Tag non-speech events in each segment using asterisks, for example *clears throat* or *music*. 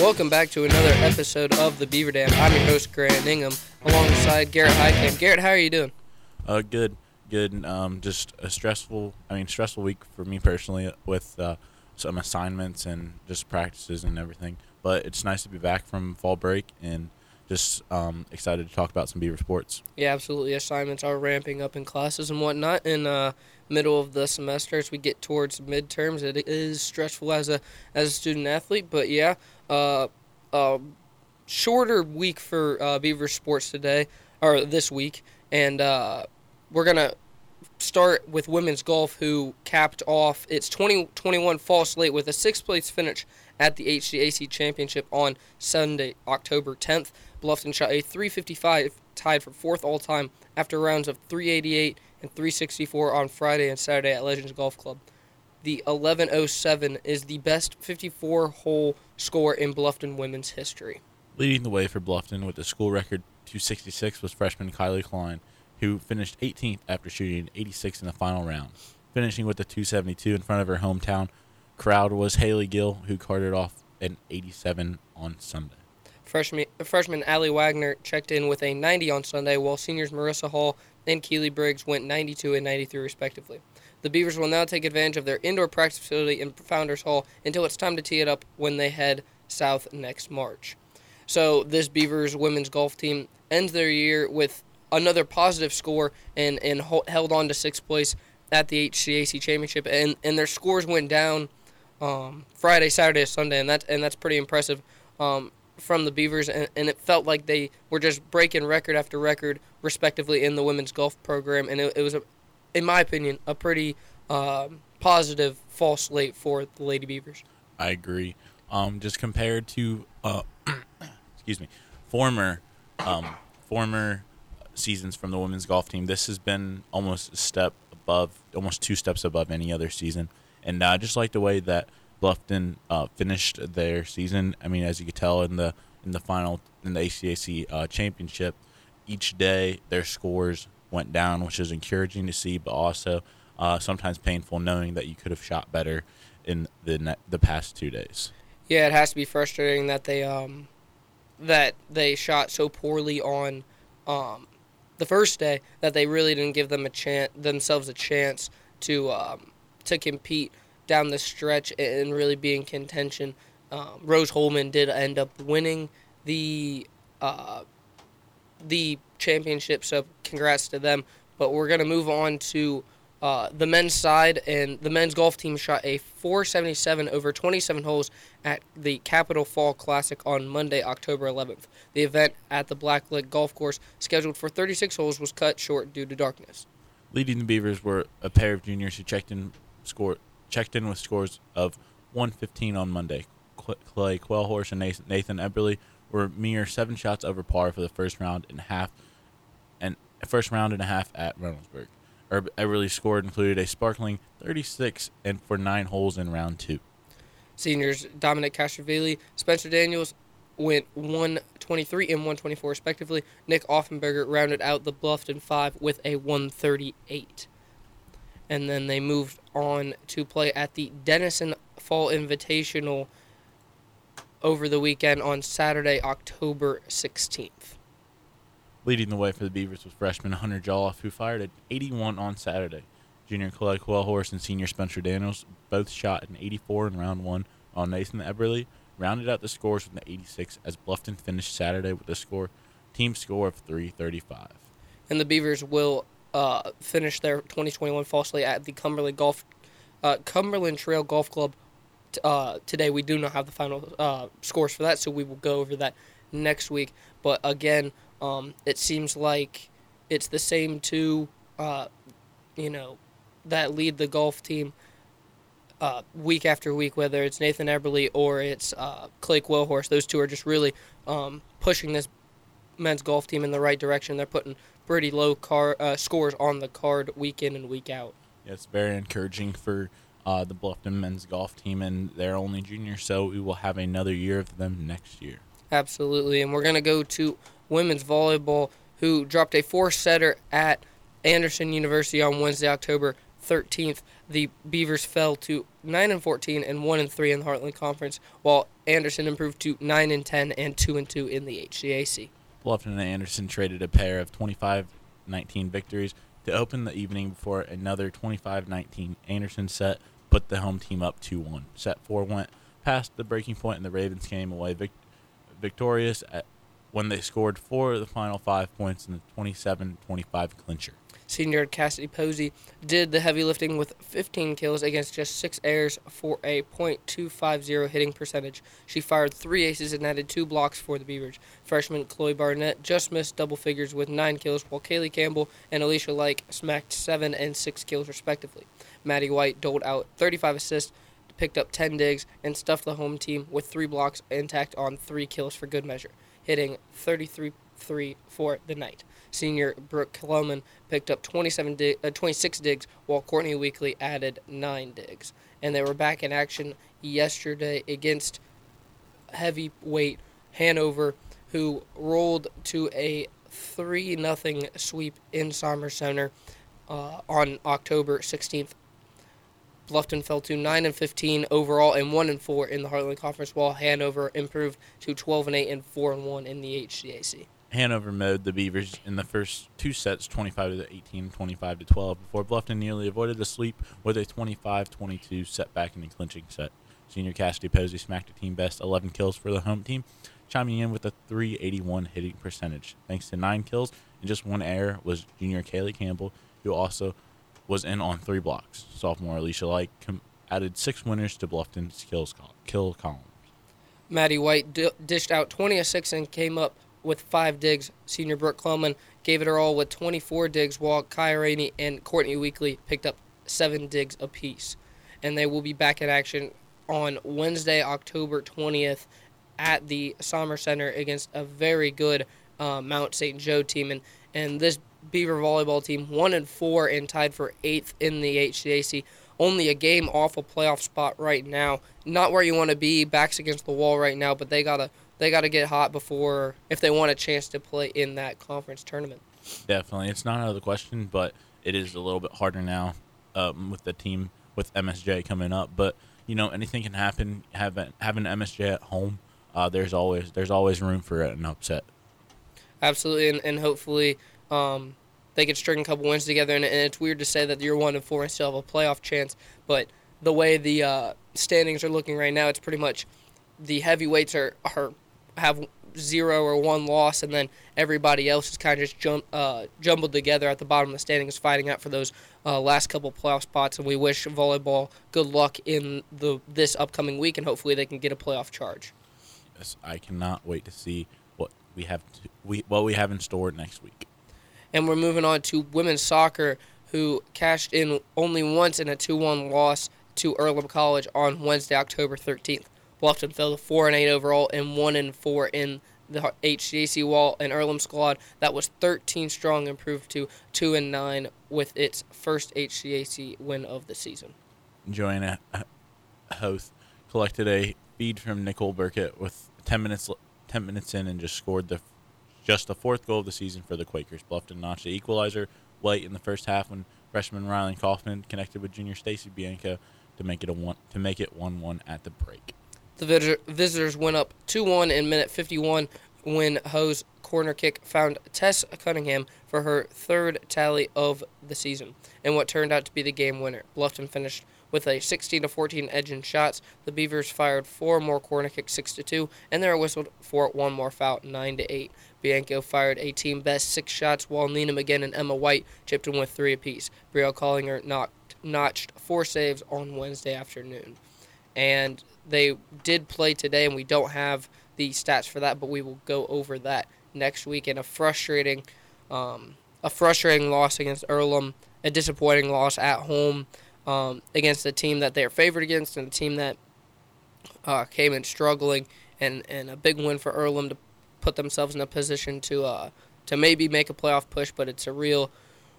Welcome back to another episode of the Beaver Dam. I'm your host, Grant Ingham, alongside Garrett Heitkamp. Garrett, how are you doing? Uh, good, good. Um, just a stressful. I mean, stressful week for me personally with uh, some assignments and just practices and everything. But it's nice to be back from fall break and just um, excited to talk about some Beaver sports. Yeah, absolutely. Assignments are ramping up in classes and whatnot in uh, middle of the semester as we get towards midterms. It is stressful as a as a student athlete, but yeah, uh, uh, shorter week for uh, Beaver sports today or this week, and uh, we're gonna start with women's golf, who capped off its 2021 fall slate with a sixth place finish at the HCAC Championship on Sunday, October 10th. Bluffton shot a 355, tied for fourth all time after rounds of 388 and 364 on Friday and Saturday at Legends Golf Club. The 1107 is the best 54 hole score in Bluffton women's history. Leading the way for Bluffton with the school record 266 was freshman Kylie Klein, who finished 18th after shooting 86 in the final round. Finishing with the 272 in front of her hometown crowd was Haley Gill, who carted off an 87 on Sunday. Freshman, freshman Allie Wagner checked in with a 90 on Sunday, while seniors Marissa Hall and Keely Briggs went 92 and 93 respectively. The Beavers will now take advantage of their indoor practice facility in Founders Hall until it's time to tee it up when they head south next March. So this Beavers women's golf team ends their year with another positive score and, and held on to sixth place at the HCAC championship and, and their scores went down um, Friday, Saturday, Sunday and that's and that's pretty impressive um, from the Beavers and, and it felt like they were just breaking record after record respectively in the women's golf program and it, it was a, in my opinion a pretty um, positive fall slate for the Lady Beavers. I agree. Um, just compared to uh, *clears throat* excuse me, former um, former seasons from the women's golf team. This has been almost a step above, almost two steps above any other season. And I uh, just like the way that Bluffton uh, finished their season. I mean, as you could tell in the in the final in the HCAC uh, championship, each day their scores went down, which is encouraging to see, but also uh, sometimes painful knowing that you could have shot better in the ne- the past two days. Yeah, it has to be frustrating that they um that they shot so poorly on um the first day that they really didn't give them a chance themselves a chance to um, to compete down the stretch and really be in contention. Um, Rose-Hulman did end up winning the uh, the championship, so congrats to them. But we're gonna move on to uh, the men's side, and the men's golf team shot a 477 over 27 holes at the Capital Fall Classic on Monday, October 11th. The event at the Blacklick Golf Course, scheduled for 36 holes, was cut short due to darkness. Leading the Beavers were a pair of juniors who checked in score checked in with scores of 115 on Monday. Clay Quellhorst and Nathan Eberly were mere seven shots over par for the first round and half, and first round and a half at Reynoldsburg. Eberly scored included a sparkling 36 and for nine holes in round two. Seniors Dominic Castrovilli, Spencer Daniels went 123 and 124 respectively. Nick Offenberger rounded out the Bluffton five with a 138. And then they moved on to play at the Denison Fall Invitational over the weekend on Saturday, October 16th. Leading the way for the Beavers was freshman Hunter Jolloff, who fired at 81 on Saturday. Junior Clay Quellhorst and senior Spencer Daniels both shot an 84 in round one, while Nathan Eberly rounded out the scores with an 86 as Bluffton finished Saturday with a score team score of 335. And the Beavers will uh, finish their 2021 fall slate at the Cumberland Golf uh, Cumberland Trail Golf Club uh, today. We do not have the final uh, scores for that, so we will go over that next week. But again, um, it seems like it's the same two, uh, you know, that lead the golf team week after week, whether it's Nathan Eberly or it's Clay Quellhorst. Those two are just really um, pushing this men's golf team in the right direction. They're putting pretty low car uh, scores on the card week in and week out. It's very encouraging for uh, the Bluffton men's golf team, and they're only juniors, so we will have another year of them next year. Absolutely, and we're gonna go to women's volleyball, who dropped a four setter at Anderson University on Wednesday, October 13th, the Beavers fell to 9 and 14 and 1 and 3 in the Heartland Conference, while Anderson improved to 9 and 10 and 2 and 2 in the HCAC. Bluffton and Anderson traded a pair of 25 19 victories to open the evening before another 25 19 Anderson set put the home team up 2 1. Set 4 went past the breaking point, and the Ravens came away vic- victorious at, when they scored four of the final five points in the 27 25 clincher. Senior Cassidy Posey did the heavy lifting with 15 kills against just six errors for a .250 hitting percentage. She fired three aces and added two blocks for the Beavers. Freshman Chloe Barnett just missed double figures with nine kills, while Kaylee Campbell and Alicia Like smacked seven and six kills respectively. Maddie White doled out 35 assists, picked up 10 digs, and stuffed the home team with three blocks intact on three kills for good measure, hitting 33 3 for the night. Senior Brooke Kloman picked up 27 dig- uh, 26 digs, while Courtney Weekly added 9 digs. And they were back in action yesterday against heavyweight Hanover, who rolled to a 3 0 sweep in Somers Center uh, on October 16th. Bluffton fell to 9 and 15 overall and 1 and 4 in the Heartland Conference, while Hanover improved to 12 and 8 and 4 and 1 in the HCAC. Hanover mowed the Beavers in the first two sets 25 to 18, 25 to 12 before Bluffton nearly avoided a sweep with a 25-22 setback in the clinching set. Senior Cassidy Posey smacked a team best 11 kills for the home team, chiming in with a 381 hitting percentage. Thanks to 9 kills and just one error was junior Kaylee Campbell, who also was in on 3 blocks. Sophomore Alicia Light com- added 6 winners to Bluffton's kills col- kill columns. Maddie White d- dished out 20 of 6 and came up with five digs. Senior Brooke Cloman gave it her all with 24 digs, while Kaya Rainey and Courtney Weekly picked up seven digs apiece. And they will be back in action on Wednesday, October 20th at the Sommer Center against a very good uh, Mount St. Joe team. And, and this Beaver volleyball team, one and four and tied for eighth in the HCAC. Only a game off a playoff spot right now. Not where you want to be, backs against the wall right now, but they got to they got to get hot before if they want a chance to play in that conference tournament. Definitely, it's not out of the question, but it is a little bit harder now um, with the team with MSJ coming up. But you know, anything can happen. Having having MSJ at home, uh, there's always there's always room for an upset. Absolutely, and, and hopefully um, they can string a couple wins together. And, and, it's weird to say that you're one and four and still have a playoff chance, but the way the uh, standings are looking right now, it's pretty much the heavyweights are are have zero or one loss, and then everybody else is kind of just jump, uh, jumbled together at the bottom of the standings, fighting out for those uh, last couple playoff spots. And we wish volleyball good luck in the this upcoming week, and hopefully they can get a playoff charge. Yes, I cannot wait to see what we have to, we what we have in store next week. And we're moving on to women's soccer, who cashed in only once in a 2-1 loss to Earlham College on Wednesday, October 13th. Bluffton fell to four and eight overall and one and four in the HCAC wall and Earlham squad that was 13 strong improved to two and nine with its first HCAC win of the season. Joanna uh, Hoth collected a feed from Nicole Burkett with 10 minutes 10 minutes in and just scored the just the fourth goal of the season for the Quakers. Bluffton notched the equalizer late in the first half when freshman Riley Kaufman connected with junior Stacy Bianco to make it a one to make it one one at the break. The visitors went up 2 1 in minute 51 when Ho's corner kick found Tess Cunningham for her third tally of the season, and what turned out to be the game winner. Bluffton finished with a 16 to 14 edge in shots. The Beavers fired four more corner kicks, 6 to 2, and they were whistled for one more foul, 9 to 8. Bianco fired a team best six shots, while Nina McGinn and Emma White chipped in with three apiece. Brielle Collinger knocked, notched four saves on Wednesday afternoon. And they did play today, and we don't have the stats for that, but we will go over that next week. And a frustrating, um, a frustrating loss against Earlham, a disappointing loss at home um, against a team that they are favored against, and a team that uh, came in struggling, and, and a big win for Earlham to put themselves in a position to uh, to maybe make a playoff push. But it's a real,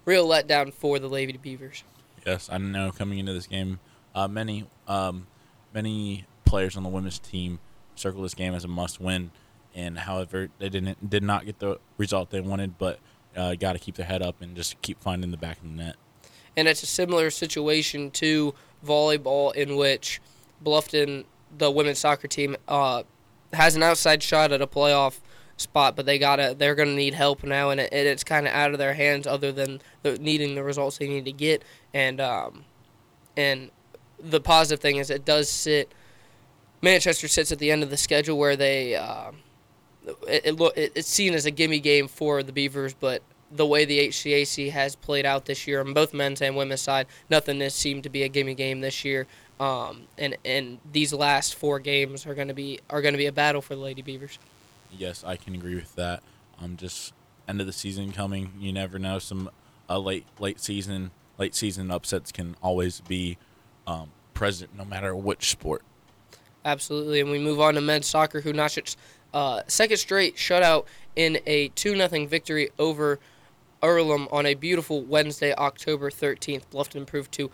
real letdown for the Lady Beavers. Yes, I know coming into this game, uh, many um, many players on the women's team circle this game as a must win. And however, they didn't did not get the result they wanted, but uh, got to keep their head up and just keep finding the back of the net. And it's a similar situation to volleyball in which Bluffton, the women's soccer team, uh, has an outside shot at a playoff spot, but they gotta they're gonna need help now, and, it, it's kind of out of their hands. Other than the, needing the results they need to get, and um, and the positive thing is it does sit. Manchester sits at the end of the schedule where they. Uh, it, it, it's seen as a gimme game for the Beavers, but the way the HCAC has played out this year on both men's and women's side, nothing has seemed to be a gimme game this year. Um, and and these last four games are going to be are going to be a battle for the Lady Beavers. Yes, I can agree with that. Um, just end of the season coming. You never know. Some uh, late late season late season upsets can always be um, present, no matter which sport. Absolutely, and we move on to men's soccer, who notched its uh, second straight shutout in a two 0 victory over Earlham on a beautiful Wednesday, October 13th. Bluffton improved to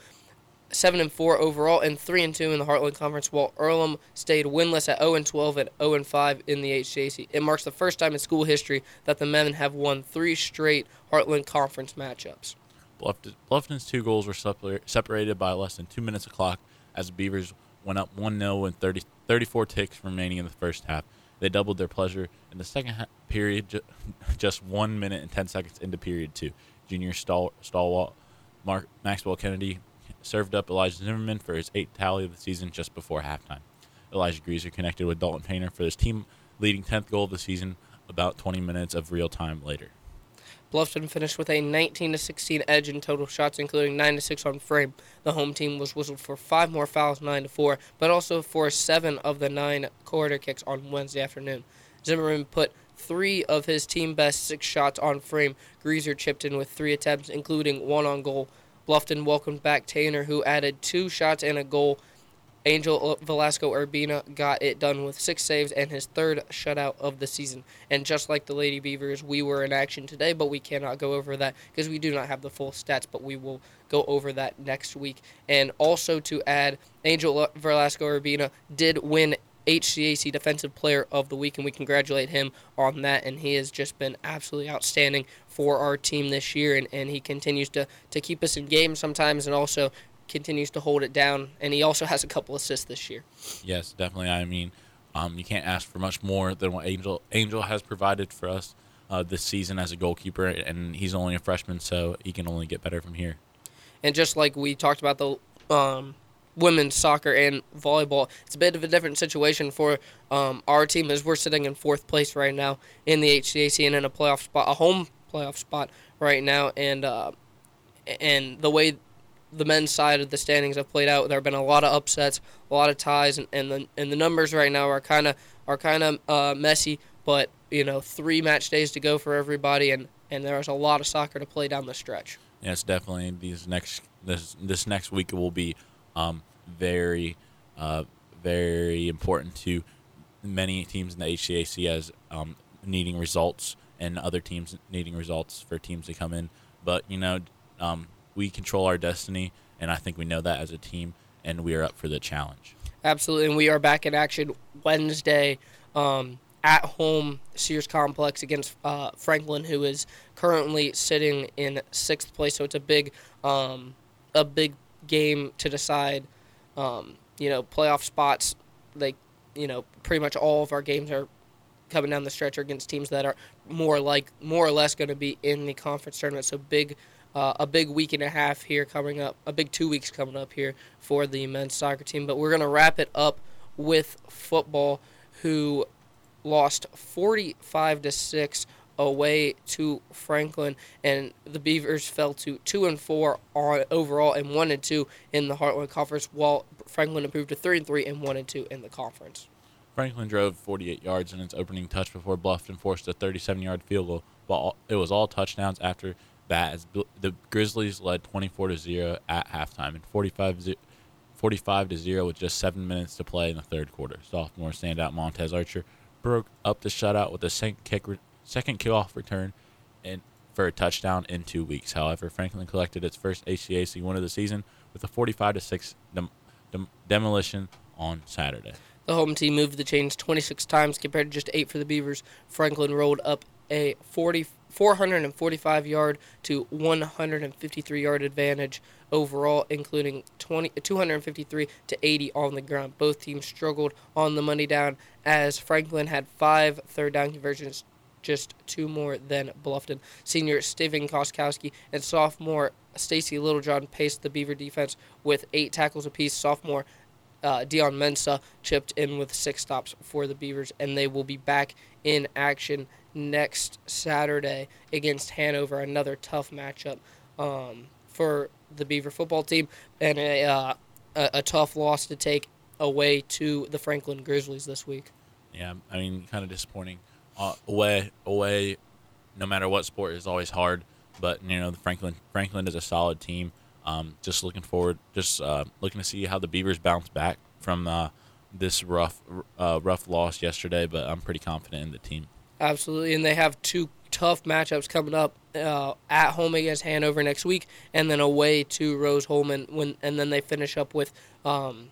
seven and four overall and three and two in the Heartland Conference, while Earlham stayed winless at 0 and 12 and 0 and 5 in the HJC. It marks the first time in school history that the men have won three straight Heartland Conference matchups. Bluffton's two goals were separated by less than two minutes of clock as the Beavers went up 1 0 with 30, 34 ticks remaining in the first half. They doubled their pleasure in the second period, *laughs* just one minute and 10 seconds into period two. Junior stal- stalwart Mark Maxwell Kennedy served up Elijah Zimmerman for his eighth tally of the season just before halftime. Elijah Greaser connected with Dalton Painter for his team leading 10th goal of the season about 20 minutes of real time later. Bluffton finished with a 19 to 16 edge in total shots, including 9 to 6 on frame. The home team was whistled for five more fouls, 9 to 4, but also for seven of the nine corner kicks on Wednesday afternoon. Zimmerman put three of his team best six shots on frame. Greaser chipped in with three attempts, including one on goal. Bluffton welcomed back Tanner, who added two shots and a goal. Angel Velasco Urbina got it done with six saves and his third shutout of the season. And just like the Lady Beavers, we were in action today, but we cannot go over that because we do not have the full stats, but we will go over that next week. And also to add, Angel Velasco Urbina did win HCAC Defensive Player of the Week, and we congratulate him on that. And he has just been absolutely outstanding for our team this year, and, and he continues to, to keep us in games sometimes and also continues to hold it down. And he also has a couple assists this year. Yes, definitely. I mean, um, you can't ask for much more than what Angel Angel has provided for us uh, this season as a goalkeeper, and he's only a freshman, so he can only get better from here. And just like we talked about the um, women's soccer and volleyball. It's a bit of a different situation for um, our team as we're sitting in fourth place right now in the HCAC and in a playoff spot, a home playoff spot right now. And uh, and the way the men's side of the standings have played out, there have been a lot of upsets, a lot of ties, and, and the and the numbers right now are kind of are kind of uh, messy. But you know, three match days to go for everybody, and and there's a lot of soccer to play down the stretch. Yes, definitely. These next this this next week will be um, very, uh, very important to many teams in the HCAC as um, needing results and other teams needing results for teams to come in. But you know, um, we control our destiny, and I think we know that as a team, and we are up for the challenge. Absolutely, and we are back in action Wednesday um, at home Sears Complex against uh, Franklin, who is currently sitting in sixth place. So it's a big, um, a big game to decide. Um, you know, playoff spots. Like, you know, pretty much all of our games are coming down the stretch against teams that are more like more or less going to be in the conference tournament. So big, uh, a big week and a half here coming up, a big two weeks coming up here for the men's soccer team. But we're going to wrap it up with football, who lost 45 to six away to Franklin, and the Beavers fell to two and four on overall and one and two in the Heartland Conference, while Franklin improved to three and three and one and two in the conference. Franklin drove 48 yards in its opening touch before Bluffton forced a 37-yard field goal. While it was all touchdowns after that, as the Grizzlies led 24 to zero at halftime and 45 45 to zero with just seven minutes to play in the third quarter. Sophomore standout Montez Archer broke up the shutout with a second kick second kickoff return and for a touchdown in two weeks. However, Franklin collected its first HCAC win of the season with a 45 to six dem- dem- demolition on Saturday. The home team moved the chains 26 times compared to just eight for the Beavers. Franklin rolled up a 40 445 yard to 153 yard advantage overall, including 20, 253 to 80 on the ground. Both teams struggled on the money down as Franklin had five third down conversions, just two more than Bluffton. Senior Steven Koskowski and sophomore Stacy Littlejohn paced the Beaver defense with eight tackles apiece. Sophomore uh, Dion Mensa chipped in with six stops for the Beavers, and they will be back in action next Saturday against Hanover. Another tough matchup um, for the Beaver football team, and a, uh, a, a tough loss to take away to the Franklin Grizzlies this week. Yeah, I mean, kind of disappointing. Uh, away, away, no matter what sport is always hard. But you know, the Franklin Franklin is a solid team. Um, just looking forward, just uh, looking to see how the Beavers bounce back from uh, this rough uh, rough loss yesterday. But I'm pretty confident in the team. Absolutely, and they have two tough matchups coming up uh, at home against Hanover next week, and then away to Rose-Hulman when, and then they finish up with um,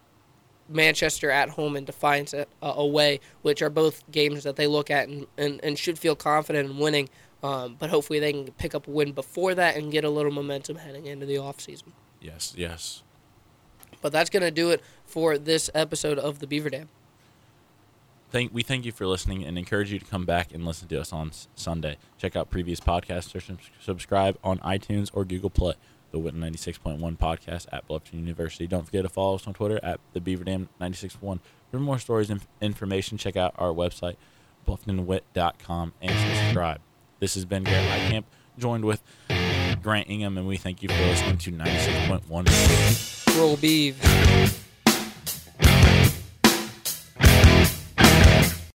Manchester at home and Defiance at, uh, away, which are both games that they look at and, and, and should feel confident in winning. Um, but hopefully they can pick up a win before that and get a little momentum heading into the off season. Yes, yes. But that's going to do it for this episode of the Beaver Dam. Thank we thank you for listening and encourage you to come back and listen to us on Sunday. Check out previous podcasts or sub- subscribe on iTunes or Google Play. The Witten 96.1 podcast at Bluffton University. Don't forget to follow us on Twitter at the Beaver Dam 96.1. For more stories and information, check out our website, blufftonwit.com, and subscribe. This has been Garrett Heitkamp, joined with Grant Ingham, and we thank you for listening to 96.1. Roll Beavs.